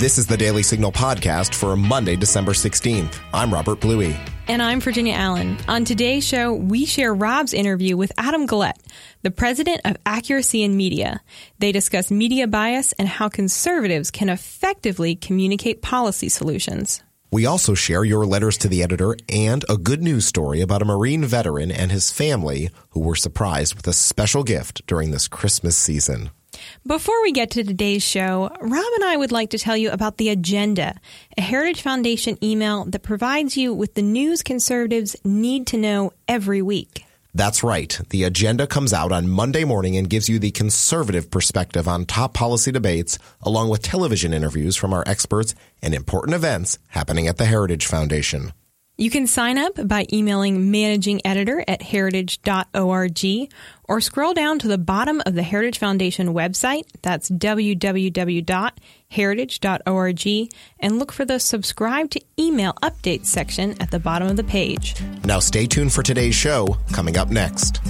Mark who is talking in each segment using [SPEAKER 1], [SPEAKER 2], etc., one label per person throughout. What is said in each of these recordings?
[SPEAKER 1] This is the Daily Signal podcast for Monday, December 16th. I'm Robert Bluey.
[SPEAKER 2] And I'm Virginia Allen. On today's show, we share Rob's interview with Adam Guillette, the president of Accuracy in Media. They discuss media bias and how conservatives can effectively communicate policy solutions.
[SPEAKER 1] We also share your letters to the editor and a good news story about a Marine veteran and his family who were surprised with a special gift during this Christmas season.
[SPEAKER 2] Before we get to today's show, Rob and I would like to tell you about The Agenda, a Heritage Foundation email that provides you with the news conservatives need to know every week.
[SPEAKER 1] That's right. The agenda comes out on Monday morning and gives you the conservative perspective on top policy debates, along with television interviews from our experts and important events happening at the Heritage Foundation.
[SPEAKER 2] You can sign up by emailing managing editor at heritage.org or scroll down to the bottom of the Heritage Foundation website. That's www.heritage.org and look for the subscribe to email updates section at the bottom of the page.
[SPEAKER 1] Now stay tuned for today's show coming up next.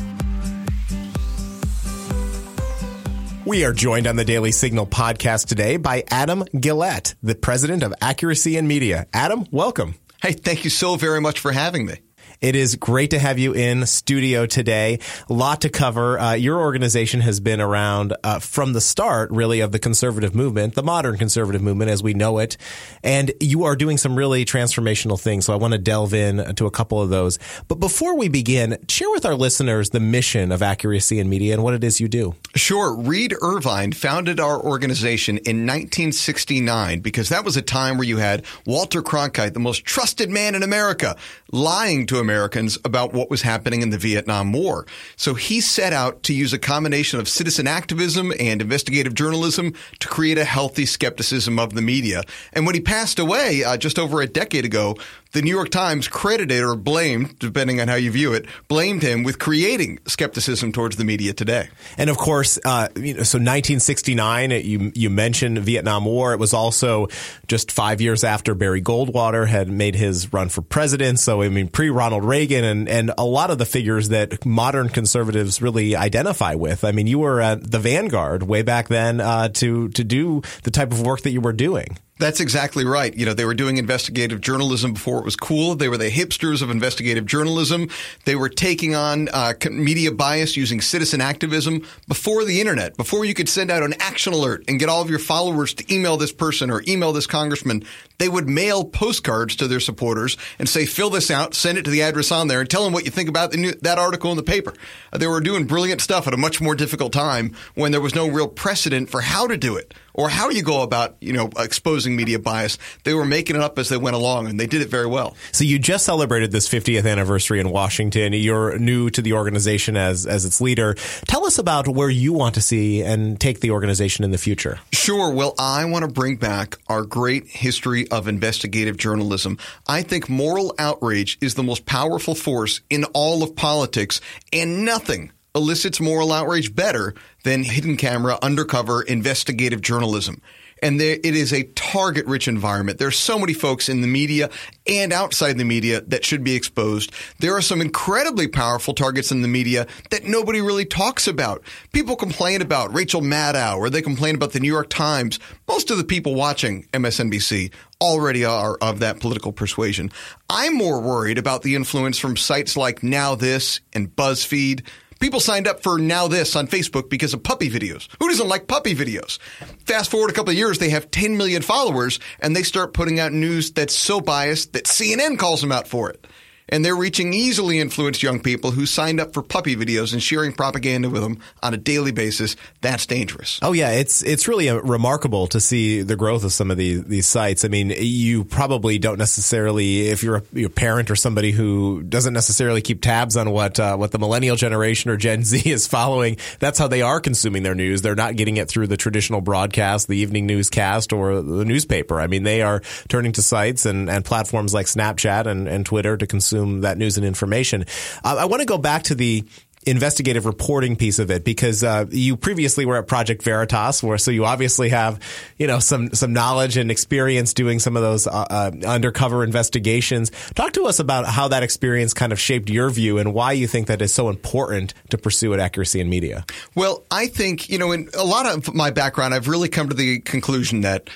[SPEAKER 1] We are joined on the Daily Signal podcast today by Adam Guillette, the president of Accuracy in Media. Adam, welcome.
[SPEAKER 3] Hey, thank you so very much for having me.
[SPEAKER 1] It is great to have you in studio today. A lot to cover. Uh, your organization has been around uh, from the start, really, of the conservative movement, the modern conservative movement as we know it. And you are doing some really transformational things. So I want to delve in to a couple of those. But before we begin, share with our listeners the mission of Accuracy in Media and what it is you do.
[SPEAKER 3] Sure. Reed Irvine founded our organization in 1969 because that was a time where you had Walter Cronkite, the most trusted man in America, lying to Americans about what was happening in the Vietnam War. So he set out to use a combination of citizen activism and investigative journalism to create a healthy skepticism of the media. And when he passed away uh, just over a decade ago, the New York Times credited or blamed, depending on how you view it, blamed him with creating skepticism towards the media today.
[SPEAKER 1] And of course, uh, you know, so 1969, you you mentioned Vietnam War. It was also just five years after Barry Goldwater had made his run for president. So I mean, pre Ronald Reagan and and a lot of the figures that modern conservatives really identify with. I mean, you were at the vanguard way back then uh, to to do the type of work that you were doing.
[SPEAKER 3] That's exactly right. You know, they were doing investigative journalism before it was cool. They were the hipsters of investigative journalism. They were taking on uh, media bias using citizen activism before the internet, before you could send out an action alert and get all of your followers to email this person or email this congressman. They would mail postcards to their supporters and say, fill this out, send it to the address on there, and tell them what you think about new, that article in the paper. They were doing brilliant stuff at a much more difficult time when there was no real precedent for how to do it or how you go about, you know, exposing media bias. They were making it up as they went along, and they did it very well.
[SPEAKER 1] So you just celebrated this 50th anniversary in Washington. You're new to the organization as as its leader. Tell us about where you want to see and take the organization in the future.
[SPEAKER 3] Sure. Well, I want to bring back our great history of investigative journalism. I think moral outrage is the most powerful force in all of politics, and nothing elicits moral outrage better than hidden camera, undercover investigative journalism. And there, it is a target rich environment. There are so many folks in the media and outside the media that should be exposed. There are some incredibly powerful targets in the media that nobody really talks about. People complain about Rachel Maddow or they complain about the New York Times. Most of the people watching MSNBC already are of that political persuasion. I'm more worried about the influence from sites like Now This and BuzzFeed People signed up for Now This on Facebook because of puppy videos. Who doesn't like puppy videos? Fast forward a couple of years, they have 10 million followers and they start putting out news that's so biased that CNN calls them out for it and they're reaching easily influenced young people who signed up for puppy videos and sharing propaganda with them on a daily basis. That's dangerous.
[SPEAKER 1] Oh yeah, it's it's really uh, remarkable to see the growth of some of these these sites. I mean, you probably don't necessarily, if you're a, parent or somebody who doesn't necessarily keep tabs on what uh, what the millennial generation or Gen Z is following, that's how they are consuming their news. They're not getting it through the traditional broadcast, the evening newscast, or the newspaper. I mean, they are turning to sites and, and platforms like Snapchat and, and Twitter to consume consume that news and information. Uh, I want to go back to the investigative reporting piece of it because uh, you previously were at Project Veritas, where so you obviously have you know some some knowledge and experience doing some of those uh, uh, undercover investigations. Talk to us about how that experience kind of shaped your view and why you think that is so important to pursue at accuracy in media.
[SPEAKER 3] Well, I think you know in a lot of my background, I've really come to the conclusion that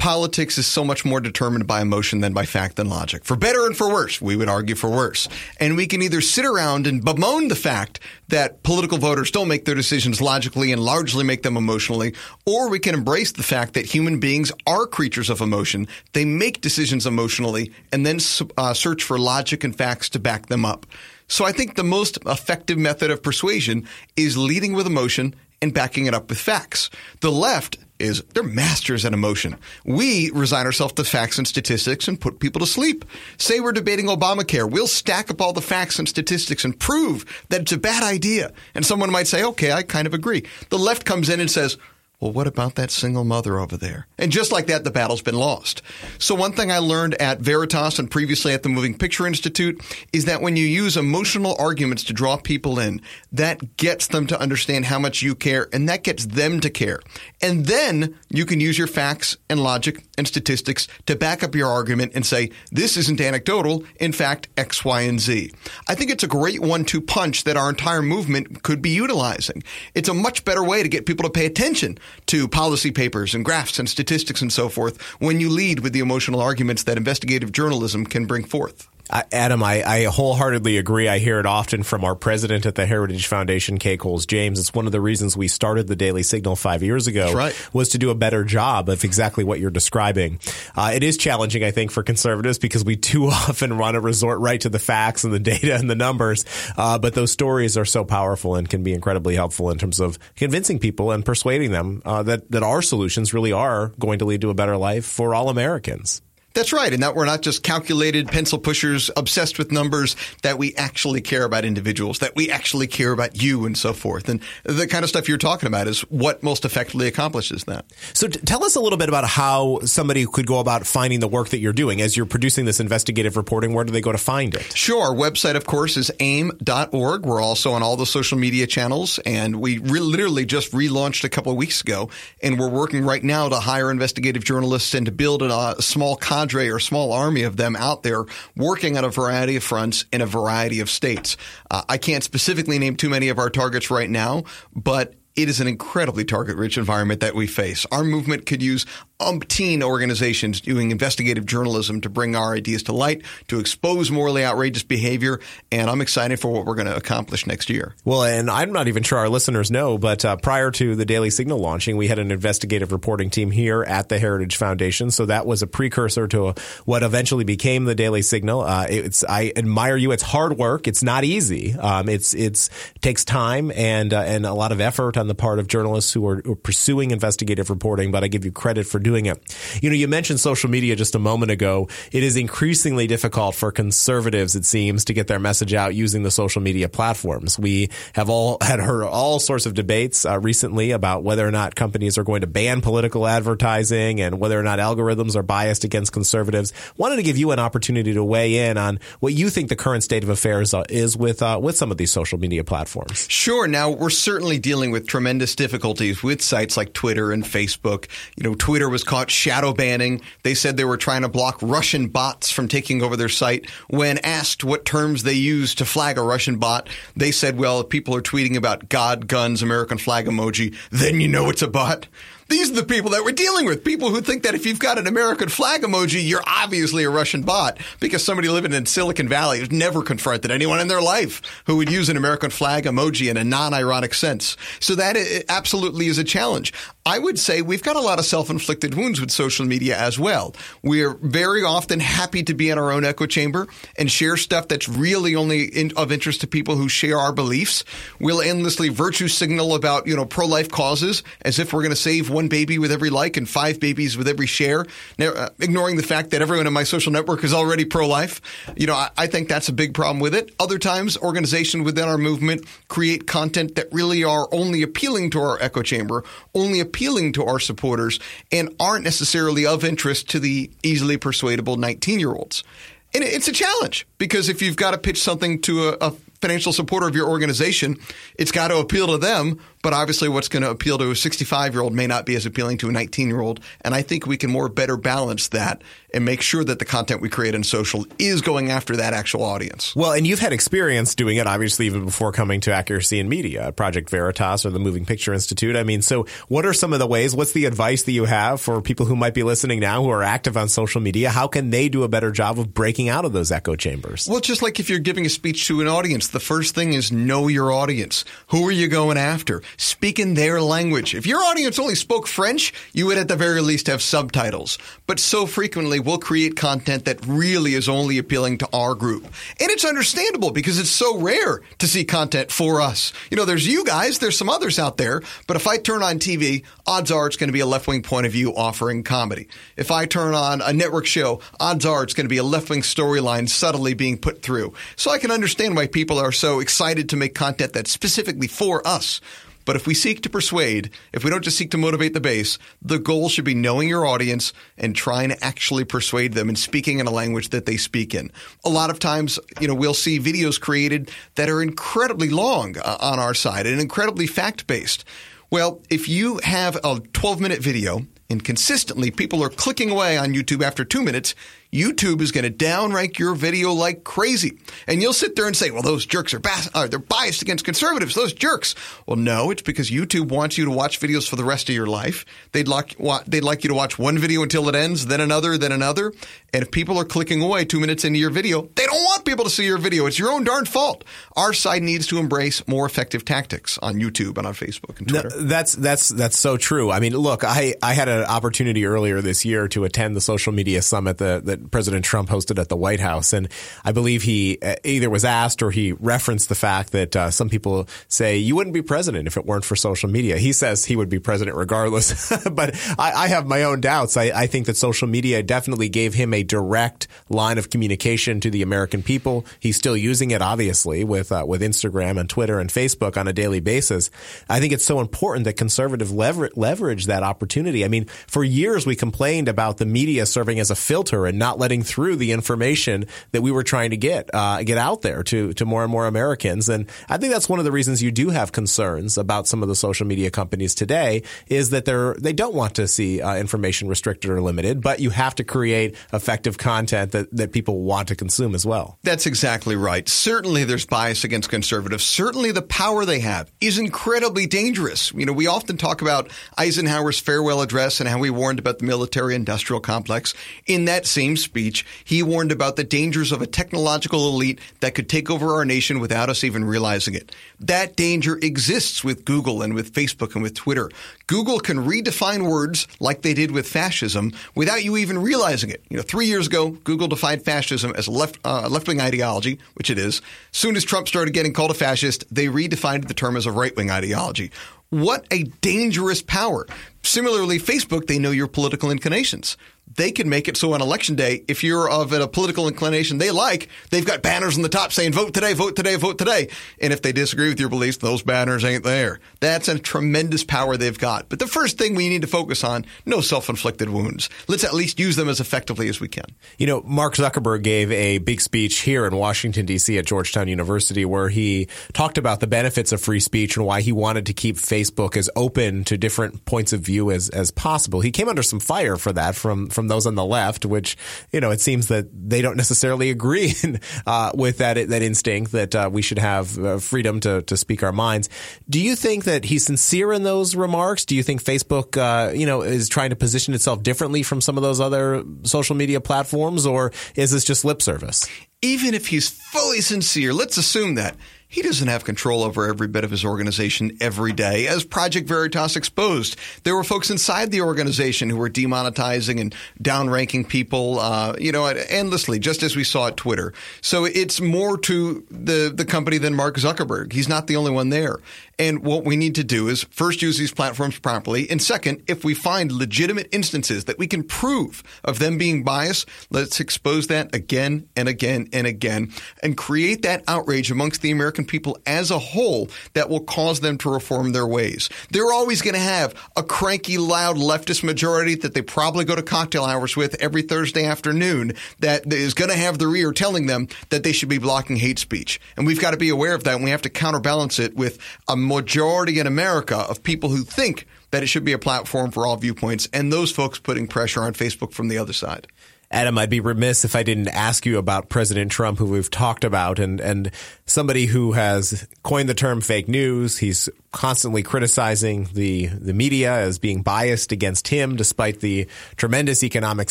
[SPEAKER 3] politics is so much more determined by emotion than by fact and logic. For better and for worse, we would argue for worse. And we can either sit around and bemoan the fact that political voters don't make their decisions logically and largely make them emotionally, or we can embrace the fact that human beings are creatures of emotion. They make decisions emotionally and then uh, search for logic and facts to back them up. So I think the most effective method of persuasion is leading with emotion and backing it up with facts. The left is they're masters at emotion. We resign ourselves to facts and statistics and put people to sleep. Say we're debating Obamacare. We'll stack up all the facts and statistics and prove that it's a bad idea. And someone might say, okay, I kind of agree. The left comes in and says, well, what about that single mother over there? And just like that, the battle's been lost. So one thing I learned at Veritas and previously at the Moving Picture Institute is that when you use emotional arguments to draw people in, that gets them to understand how much you care and that gets them to care. And then you can use your facts and logic and statistics to back up your argument and say, this isn't anecdotal. In fact, X, Y, and Z. I think it's a great one-two punch that our entire movement could be utilizing. It's a much better way to get people to pay attention to policy papers and graphs and statistics and so forth when you lead with the emotional arguments that investigative journalism can bring forth.
[SPEAKER 1] Adam, I, I, wholeheartedly agree. I hear it often from our president at the Heritage Foundation, Kay Coles James. It's one of the reasons we started the Daily Signal five years ago
[SPEAKER 3] right.
[SPEAKER 1] was to do a better job of exactly what you're describing. Uh, it is challenging, I think, for conservatives because we too often want to resort right to the facts and the data and the numbers. Uh, but those stories are so powerful and can be incredibly helpful in terms of convincing people and persuading them uh, that that our solutions really are going to lead to a better life for all Americans.
[SPEAKER 3] That's right. And that we're not just calculated pencil pushers obsessed with numbers, that we actually care about individuals, that we actually care about you and so forth. And the kind of stuff you're talking about is what most effectively accomplishes that.
[SPEAKER 1] So t- tell us a little bit about how somebody could go about finding the work that you're doing. As you're producing this investigative reporting, where do they go to find it?
[SPEAKER 3] Sure. Our website, of course, is aim.org. We're also on all the social media channels. And we re- literally just relaunched a couple of weeks ago. And we're working right now to hire investigative journalists and to build a, a small cadre or small army of them out there working on a variety of fronts in a variety of states. Uh, I can't specifically name too many of our targets right now, but it is an incredibly target rich environment that we face. Our movement could use umpteen organizations doing investigative journalism to bring our ideas to light, to expose morally outrageous behavior, and I'm excited for what we're going to accomplish next year.
[SPEAKER 1] Well, and I'm not even sure our listeners know, but uh, prior to the Daily Signal launching, we had an investigative reporting team here at the Heritage Foundation, so that was a precursor to what eventually became the Daily Signal. Uh, it's I admire you. It's hard work. It's not easy. Um, it's it's it takes time and uh, and a lot of effort on the part of journalists who are, who are pursuing investigative reporting. But I give you credit for doing doing it. You know, you mentioned social media just a moment ago. It is increasingly difficult for conservatives, it seems, to get their message out using the social media platforms. We have all had heard all sorts of debates uh, recently about whether or not companies are going to ban political advertising and whether or not algorithms are biased against conservatives. Wanted to give you an opportunity to weigh in on what you think the current state of affairs uh, is with uh, with some of these social media platforms.
[SPEAKER 3] Sure. Now we're certainly dealing with tremendous difficulties with sites like Twitter and Facebook. You know, Twitter was was caught shadow banning. They said they were trying to block Russian bots from taking over their site. When asked what terms they used to flag a Russian bot, they said, well, if people are tweeting about God, guns, American flag emoji, then you know it's a bot. These are the people that we're dealing with. People who think that if you've got an American flag emoji, you're obviously a Russian bot because somebody living in Silicon Valley has never confronted anyone in their life who would use an American flag emoji in a non-ironic sense. So that absolutely is a challenge. I would say we've got a lot of self-inflicted wounds with social media as well. We're very often happy to be in our own echo chamber and share stuff that's really only in, of interest to people who share our beliefs. We'll endlessly virtue signal about, you know, pro-life causes as if we're going to save one one baby with every like and five babies with every share, uh, ignoring the fact that everyone in my social network is already pro-life. You know, I, I think that's a big problem with it. Other times, organizations within our movement create content that really are only appealing to our echo chamber, only appealing to our supporters, and aren't necessarily of interest to the easily persuadable 19 year olds. And it's a challenge because if you've got to pitch something to a, a financial supporter of your organization, it's got to appeal to them. But obviously, what's going to appeal to a 65 year old may not be as appealing to a 19 year old. And I think we can more better balance that and make sure that the content we create in social is going after that actual audience.
[SPEAKER 1] Well, and you've had experience doing it, obviously, even before coming to Accuracy in Media, Project Veritas or the Moving Picture Institute. I mean, so what are some of the ways? What's the advice that you have for people who might be listening now who are active on social media? How can they do a better job of breaking out of those echo chambers?
[SPEAKER 3] Well, just like if you're giving a speech to an audience, the first thing is know your audience. Who are you going after? Speak in their language. If your audience only spoke French, you would at the very least have subtitles. But so frequently we'll create content that really is only appealing to our group. And it's understandable because it's so rare to see content for us. You know, there's you guys, there's some others out there, but if I turn on TV, odds are it's going to be a left wing point of view offering comedy. If I turn on a network show, odds are it's going to be a left wing storyline subtly being put through. So I can understand why people are so excited to make content that's specifically for us. But if we seek to persuade, if we don't just seek to motivate the base, the goal should be knowing your audience and trying to actually persuade them and speaking in a language that they speak in. A lot of times, you know, we'll see videos created that are incredibly long uh, on our side and incredibly fact based. Well, if you have a 12 minute video and consistently people are clicking away on YouTube after two minutes, YouTube is going to downrank your video like crazy. And you'll sit there and say, well, those jerks are, bas- uh, they're biased against conservatives, those jerks. Well, no, it's because YouTube wants you to watch videos for the rest of your life. They'd like, they'd like you to watch one video until it ends, then another, then another. And if people are clicking away two minutes into your video, they don't want people to see your video. It's your own darn fault. Our side needs to embrace more effective tactics on YouTube and on Facebook and Twitter.
[SPEAKER 1] No, that's, that's, that's so true. I mean, look, I, I had an opportunity earlier this year to attend the social media summit that, that President Trump hosted at the White House. And I believe he uh, either was asked or he referenced the fact that uh, some people say you wouldn't be president if it weren't for social media. He says he would be president regardless. but I, I, have my own doubts. I, I think that social media definitely gave him a direct line of communication to the American people. He's still using it, obviously, with uh, with Instagram and Twitter and Facebook on a daily basis. I think it's so important that conservative lever- leverage that opportunity. I mean, for years we complained about the media serving as a filter and not letting through the information that we were trying to get uh, get out there to to more and more Americans. And I think that's one of the reasons you do have concerns about some of the social media companies today is that they're they don't want to see uh, information restricted or limited, but you have to create effective content that that people want to consume as well.
[SPEAKER 3] That's exactly right. Certainly, there's bias against conservatives. Certainly, the power they have is incredibly dangerous. You know, we often talk about Eisenhower's farewell address and how he warned about the military industrial complex. In that same speech, he warned about the dangers of a technological elite that could take over our nation without us even realizing it. That danger exists with Google and with Facebook and with Twitter. Google can redefine words like they did with fascism without you even realizing it. You know, three years ago, Google defined fascism as a left uh, left wing ideology, which it is. Soon as Trump started getting called a fascist, they redefined the term as a right wing ideology. What a dangerous power. Similarly, Facebook, they know your political inclinations they can make it so on election day, if you're of a political inclination they like, they've got banners on the top saying vote today, vote today, vote today. And if they disagree with your beliefs, those banners ain't there. That's a tremendous power they've got. But the first thing we need to focus on, no self-inflicted wounds. Let's at least use them as effectively as we can.
[SPEAKER 1] You know, Mark Zuckerberg gave a big speech here in Washington D.C. at Georgetown University where he talked about the benefits of free speech and why he wanted to keep Facebook as open to different points of view as as possible. He came under some fire for that from from those on the left, which you know it seems that they don't necessarily agree uh, with that that instinct that uh, we should have uh, freedom to to speak our minds. Do you think that he's sincere in those remarks? Do you think Facebook, uh, you know, is trying to position itself differently from some of those other social media platforms, or is this just lip service?
[SPEAKER 3] Even if he's fully sincere, let's assume that he doesn't have control over every bit of his organization every day. As Project Veritas exposed, there were folks inside the organization who were demonetizing and downranking people, uh, you know, endlessly, just as we saw at Twitter. So it's more to the, the company than Mark Zuckerberg. He's not the only one there. And what we need to do is first use these platforms properly. And second, if we find legitimate instances that we can prove of them being biased, let's expose that again and again and again and create that outrage amongst the American people as a whole that will cause them to reform their ways. They're always going to have a cranky, loud leftist majority that they probably go to cocktail hours with every Thursday afternoon that is going to have their ear telling them that they should be blocking hate speech. And we've got to be aware of that and we have to counterbalance it with a majority in America of people who think that it should be a platform for all viewpoints and those folks putting pressure on Facebook from the other side.
[SPEAKER 1] Adam, I'd be remiss if I didn't ask you about President Trump, who we've talked about, and, and somebody who has coined the term fake news. He's constantly criticizing the, the media as being biased against him, despite the tremendous economic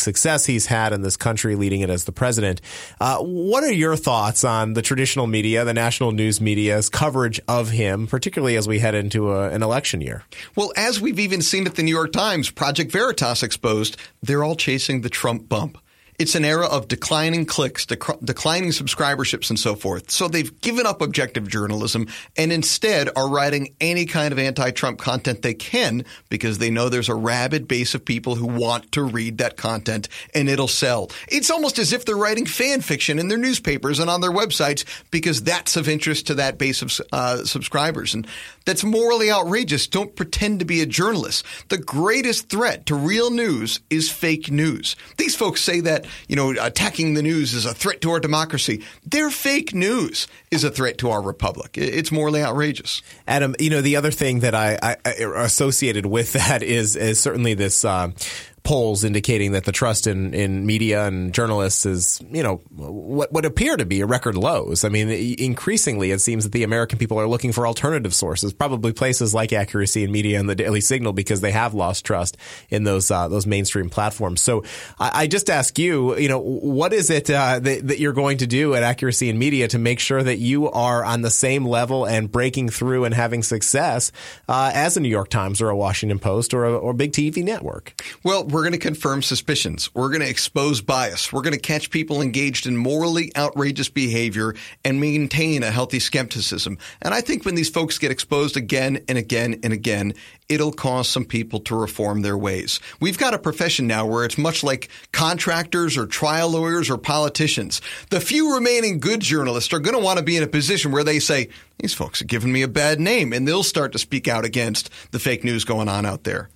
[SPEAKER 1] success he's had in this country, leading it as the president. Uh, what are your thoughts on the traditional media, the national news media's coverage of him, particularly as we head into a, an election year?
[SPEAKER 3] Well, as we've even seen at the New York Times, Project Veritas exposed, they're all chasing the Trump bump. It's an era of declining clicks, dec- declining subscriberships, and so forth. So they've given up objective journalism and instead are writing any kind of anti-Trump content they can because they know there's a rabid base of people who want to read that content and it'll sell. It's almost as if they're writing fan fiction in their newspapers and on their websites because that's of interest to that base of uh, subscribers. And that's morally outrageous. Don't pretend to be a journalist. The greatest threat to real news is fake news. These folks say that you know, attacking the news is a threat to our democracy. Their fake news is a threat to our republic. It's morally outrageous.
[SPEAKER 1] Adam, you know, the other thing that I, I, I associated with that is, is certainly this, uh, polls indicating that the trust in, in media and journalists is, you know, what would appear to be a record lows. I mean, increasingly, it seems that the American people are looking for alternative sources, probably places like Accuracy in Media and the Daily Signal, because they have lost trust in those uh, those mainstream platforms. So, I, I, just ask you, you know, what is it uh, that, that you're going to do at Accuracy in Media to make sure that you are on the same level and breaking through and having success uh, as a New York Times or a Washington Post or a, or a big TV network?
[SPEAKER 3] Well, we're going to confirm suspicions. We're going to expose bias. We're going to catch people engaged in morally outrageous behavior and maintain a healthy skepticism. And I think when these folks get exposed again and again and again, it'll cause some people to reform their ways. We've got a profession now where it's much like contractors or trial lawyers or politicians. The few remaining good journalists are going to want to be in a position where they say, these folks are giving me a bad name, and they'll start to speak out against the fake news going on out there.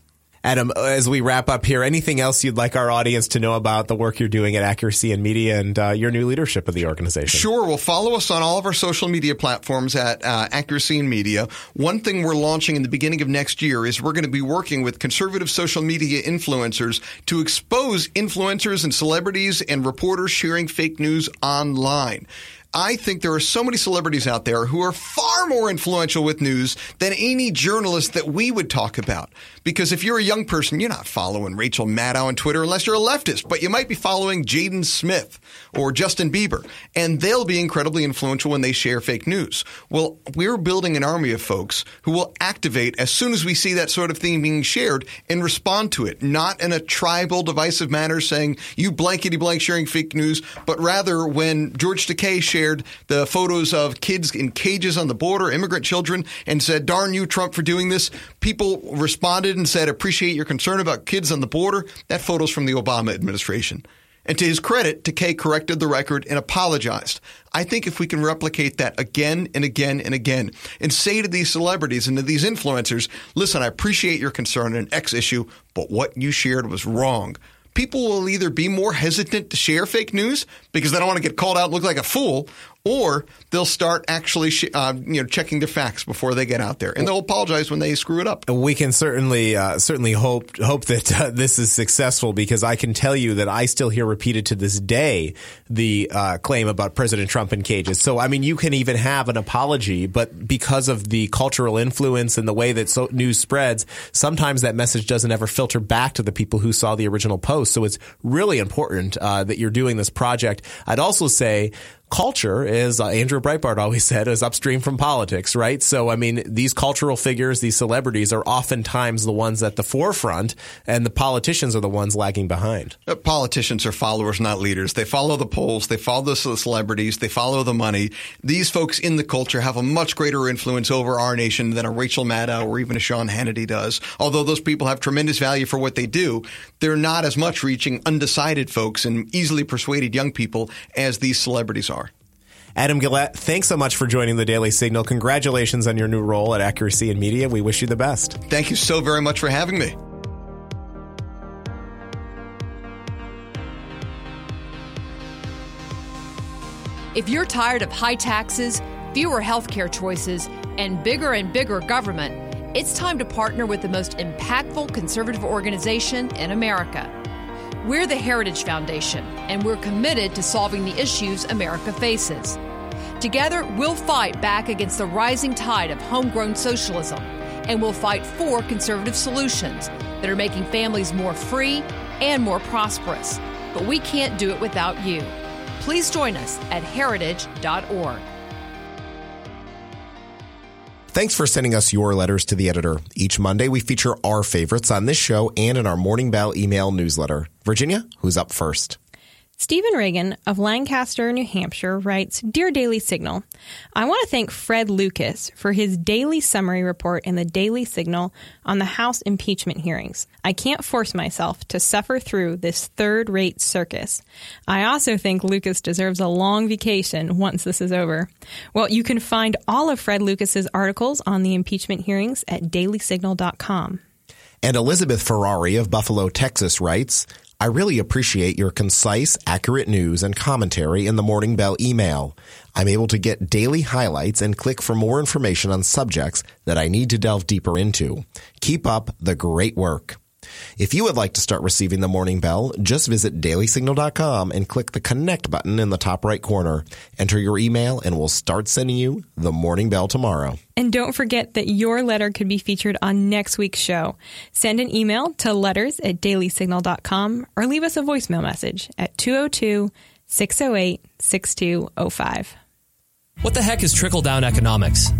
[SPEAKER 1] Adam, as we wrap up here, anything else you'd like our audience to know about the work you're doing at Accuracy in Media and uh, your new leadership of the organization?
[SPEAKER 3] Sure. Well, follow us on all of our social media platforms at uh, Accuracy in Media. One thing we're launching in the beginning of next year is we're going to be working with conservative social media influencers to expose influencers and celebrities and reporters sharing fake news online. I think there are so many celebrities out there who are far more influential with news than any journalist that we would talk about. Because if you're a young person, you're not following Rachel Maddow on Twitter unless you're a leftist, but you might be following Jaden Smith or Justin Bieber, and they'll be incredibly influential when they share fake news. Well, we're building an army of folks who will activate as soon as we see that sort of thing being shared and respond to it, not in a tribal, divisive manner saying you blankety blank sharing fake news, but rather when George Takei shared the photos of kids in cages on the border, immigrant children, and said, darn you, Trump, for doing this, people responded and said, appreciate your concern about kids on the border. That photo's from the Obama administration. And to his credit, Takei corrected the record and apologized. I think if we can replicate that again and again and again and say to these celebrities and to these influencers, listen, I appreciate your concern on X issue, but what you shared was wrong. People will either be more hesitant to share fake news because they don't want to get called out and look like a fool, or they'll start actually uh, you know checking their facts before they get out there, and they'll apologize when they screw it up.
[SPEAKER 1] We can certainly uh, certainly hope hope that uh, this is successful because I can tell you that I still hear repeated to this day the uh, claim about President Trump in cages. So I mean, you can even have an apology, but because of the cultural influence and the way that so news spreads, sometimes that message doesn't ever filter back to the people who saw the original post. So it's really important uh, that you're doing this project. I'd also say culture is uh, Andrew Breitbart always said is upstream from politics, right? So I mean, these cultural figures, these celebrities are oftentimes the ones at the forefront, and the politicians are the ones lagging behind.
[SPEAKER 3] Uh, politicians are followers, not leaders. They follow the polls, they follow the celebrities, they follow the money. These folks in the culture have a much greater influence over our nation than a Rachel Maddow or even a Sean Hannity does. Although those people have tremendous value for what they do, they're not as much reaching undecided folks and easily persuaded young people as these celebrities are.
[SPEAKER 1] Adam Guillette, thanks so much for joining the Daily Signal. Congratulations on your new role at Accuracy in Media. We wish you the best.
[SPEAKER 3] Thank you so very much for having me.
[SPEAKER 4] If you're tired of high taxes, fewer healthcare choices, and bigger and bigger government, it's time to partner with the most impactful conservative organization in America. We're the Heritage Foundation, and we're committed to solving the issues America faces. Together, we'll fight back against the rising tide of homegrown socialism, and we'll fight for conservative solutions that are making families more free and more prosperous. But we can't do it without you. Please join us at heritage.org.
[SPEAKER 1] Thanks for sending us your letters to the editor. Each Monday, we feature our favorites on this show and in our Morning Bell email newsletter. Virginia, who's up first?
[SPEAKER 2] Stephen Reagan of Lancaster, New Hampshire writes Dear Daily Signal, I want to thank Fred Lucas for his daily summary report in the Daily Signal on the House impeachment hearings. I can't force myself to suffer through this third rate circus. I also think Lucas deserves a long vacation once this is over. Well, you can find all of Fred Lucas's articles on the impeachment hearings at dailysignal.com.
[SPEAKER 1] And Elizabeth Ferrari of Buffalo, Texas writes, I really appreciate your concise, accurate news and commentary in the Morning Bell email. I'm able to get daily highlights and click for more information on subjects that I need to delve deeper into. Keep up the great work. If you would like to start receiving the morning bell, just visit dailysignal.com and click the connect button in the top right corner. Enter your email and we'll start sending you the morning bell tomorrow.
[SPEAKER 2] And don't forget that your letter could be featured on next week's show. Send an email to letters at dailysignal.com or leave us a voicemail message at 202 608 6205.
[SPEAKER 5] What the heck is trickle down economics?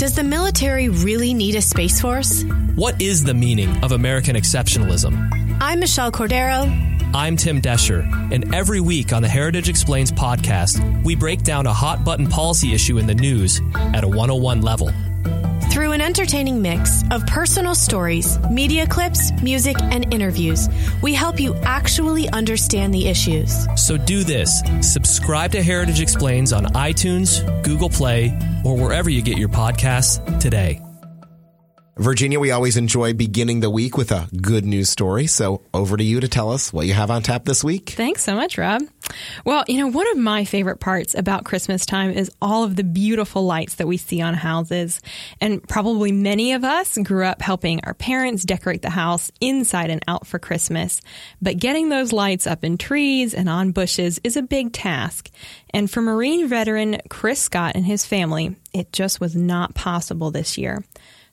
[SPEAKER 6] Does the military really need a space force?
[SPEAKER 5] What is the meaning of American exceptionalism?
[SPEAKER 6] I'm Michelle Cordero.
[SPEAKER 5] I'm Tim Doescher, and every week on the Heritage Explains podcast, we break down a hot button policy issue in the news at a 101 level.
[SPEAKER 6] Through an entertaining mix of personal stories, media clips, music, and interviews, we help you actually understand the issues.
[SPEAKER 5] So do this subscribe to Heritage Explains on iTunes, Google Play, or wherever you get your podcasts today.
[SPEAKER 1] Virginia, we always enjoy beginning the week with a good news story. So over to you to tell us what you have on tap this week.
[SPEAKER 2] Thanks so much, Rob. Well, you know, one of my favorite parts about Christmas time is all of the beautiful lights that we see on houses. And probably many of us grew up helping our parents decorate the house inside and out for Christmas. But getting those lights up in trees and on bushes is a big task. And for Marine veteran Chris Scott and his family, it just was not possible this year.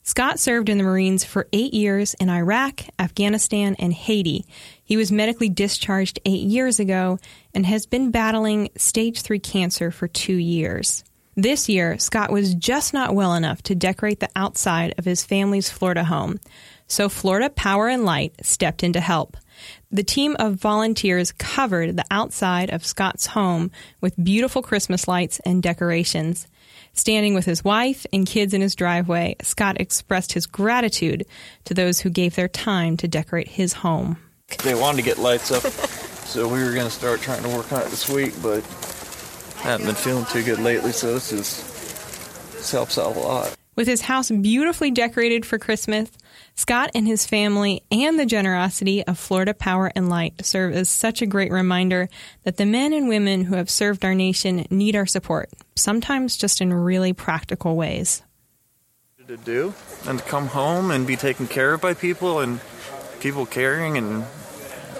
[SPEAKER 2] Scott served in the Marines for eight years in Iraq, Afghanistan, and Haiti. He was medically discharged eight years ago and has been battling stage three cancer for two years. This year, Scott was just not well enough to decorate the outside of his family's Florida home. So Florida Power and Light stepped in to help. The team of volunteers covered the outside of Scott's home with beautiful Christmas lights and decorations. Standing with his wife and kids in his driveway, Scott expressed his gratitude to those who gave their time to decorate his home.
[SPEAKER 7] They wanted to get lights up, so we were going to start trying to work on it this week, but I haven't been feeling too good lately, so this is this helps out a lot.
[SPEAKER 2] With his house beautifully decorated for Christmas, Scott and his family and the generosity of Florida Power and Light serve as such a great reminder that the men and women who have served our nation need our support, sometimes just in really practical ways.
[SPEAKER 7] To do and come home and be taken care of by people and people caring and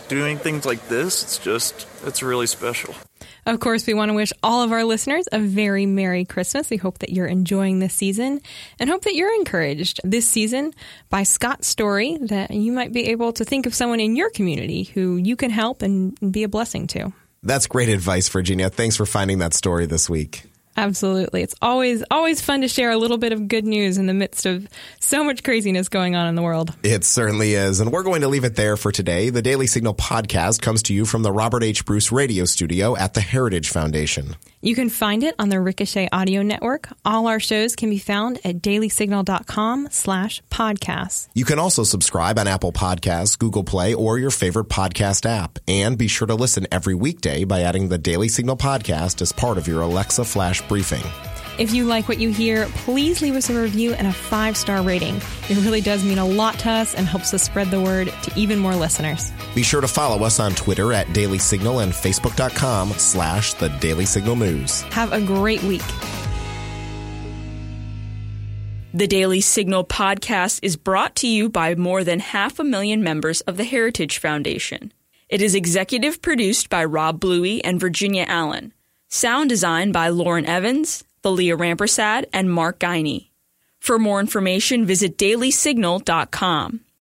[SPEAKER 7] doing things like this, it's just, it's really special.
[SPEAKER 2] Of course, we want to wish all of our listeners a very Merry Christmas. We hope that you're enjoying this season and hope that you're encouraged this season by Scott's story that you might be able to think of someone in your community who you can help and be a blessing to.
[SPEAKER 1] That's great advice, Virginia. Thanks for finding that story this week.
[SPEAKER 2] Absolutely. It's always always fun to share a little bit of good news in the midst of so much craziness going on in the world.
[SPEAKER 1] It certainly is. And we're going to leave it there for today. The Daily Signal podcast comes to you from the Robert H. Bruce radio studio at the Heritage Foundation.
[SPEAKER 2] You can find it on the Ricochet Audio Network. All our shows can be found at dailysignal.com slash podcasts.
[SPEAKER 1] You can also subscribe on Apple Podcasts, Google Play, or your favorite podcast app. And be sure to listen every weekday by adding the Daily Signal podcast as part of your Alexa Flash briefing.
[SPEAKER 2] If you like what you hear, please leave us a review and a five star rating. It really does mean a lot to us and helps us spread the word to even more listeners.
[SPEAKER 1] Be sure to follow us on Twitter at Daily Signal and Facebook.com slash The Daily Signal News.
[SPEAKER 2] Have a great week.
[SPEAKER 8] The Daily Signal podcast is brought to you by more than half a million members of the Heritage Foundation. It is executive produced by Rob Bluey and Virginia Allen. Sound design by Lauren Evans, Thalia Rampersad, and Mark Guiney. For more information, visit dailysignal.com.